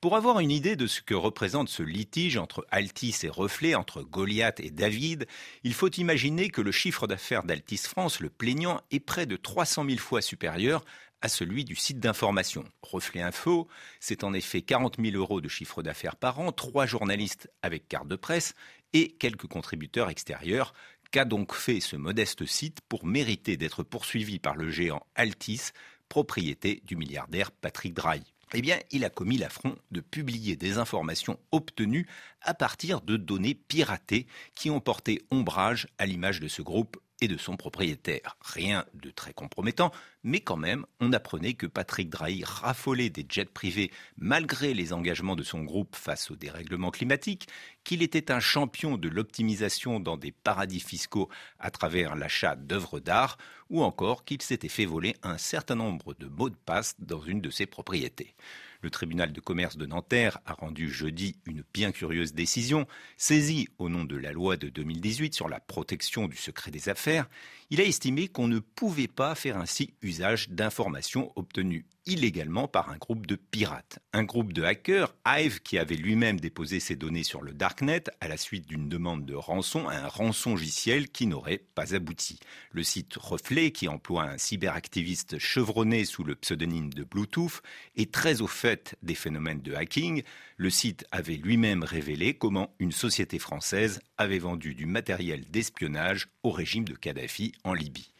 Pour avoir une idée de ce que représente ce litige entre Altis et Reflet, entre Goliath et David, il faut imaginer que le chiffre d'affaires d'Altis France, le plaignant, est près de 300 000 fois supérieur à celui du site d'information. Reflet Info, c'est en effet 40 000 euros de chiffre d'affaires par an, trois journalistes avec carte de presse et quelques contributeurs extérieurs. Qu'a donc fait ce modeste site pour mériter d'être poursuivi par le géant Altis, propriété du milliardaire Patrick Drahi? Eh bien, il a commis l'affront de publier des informations obtenues à partir de données piratées qui ont porté ombrage à l'image de ce groupe et de son propriétaire. Rien de très compromettant, mais quand même, on apprenait que Patrick Drahi raffolait des jets privés malgré les engagements de son groupe face au dérèglement climatique, qu'il était un champion de l'optimisation dans des paradis fiscaux à travers l'achat d'œuvres d'art, ou encore qu'il s'était fait voler un certain nombre de mots de passe dans une de ses propriétés. Le tribunal de commerce de Nanterre a rendu jeudi une bien curieuse décision. Saisi au nom de la loi de 2018 sur la protection du secret des affaires, il a estimé qu'on ne pouvait pas faire ainsi usage d'informations obtenues illégalement par un groupe de pirates. Un groupe de hackers, Hive, qui avait lui-même déposé ses données sur le Darknet à la suite d'une demande de rançon à un rançongiciel qui n'aurait pas abouti. Le site Reflet, qui emploie un cyberactiviste chevronné sous le pseudonyme de Bluetooth, est très au fait des phénomènes de hacking. Le site avait lui-même révélé comment une société française avait vendu du matériel d'espionnage au régime de Kadhafi en Libye.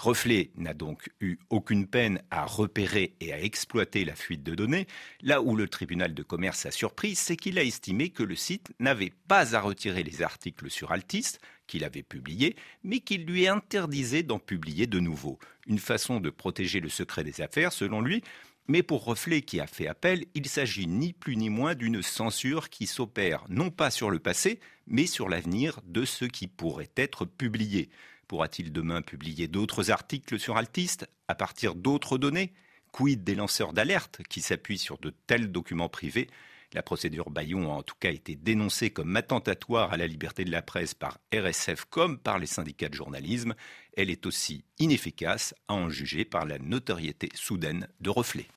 Reflet n'a donc eu aucune peine à repérer et à exploiter la fuite de données. Là où le tribunal de commerce a surpris, c'est qu'il a estimé que le site n'avait pas à retirer les articles sur Altis qu'il avait publiés, mais qu'il lui interdisait d'en publier de nouveaux. Une façon de protéger le secret des affaires, selon lui, mais pour Reflet qui a fait appel, il s'agit ni plus ni moins d'une censure qui s'opère non pas sur le passé, mais sur l'avenir de ce qui pourrait être publié. Pourra-t-il demain publier d'autres articles sur Altiste à partir d'autres données? Quid des lanceurs d'alerte qui s'appuient sur de tels documents privés? La procédure Bayon a en tout cas été dénoncée comme attentatoire à la liberté de la presse par RSF comme par les syndicats de journalisme. Elle est aussi inefficace à en juger par la notoriété soudaine de reflets.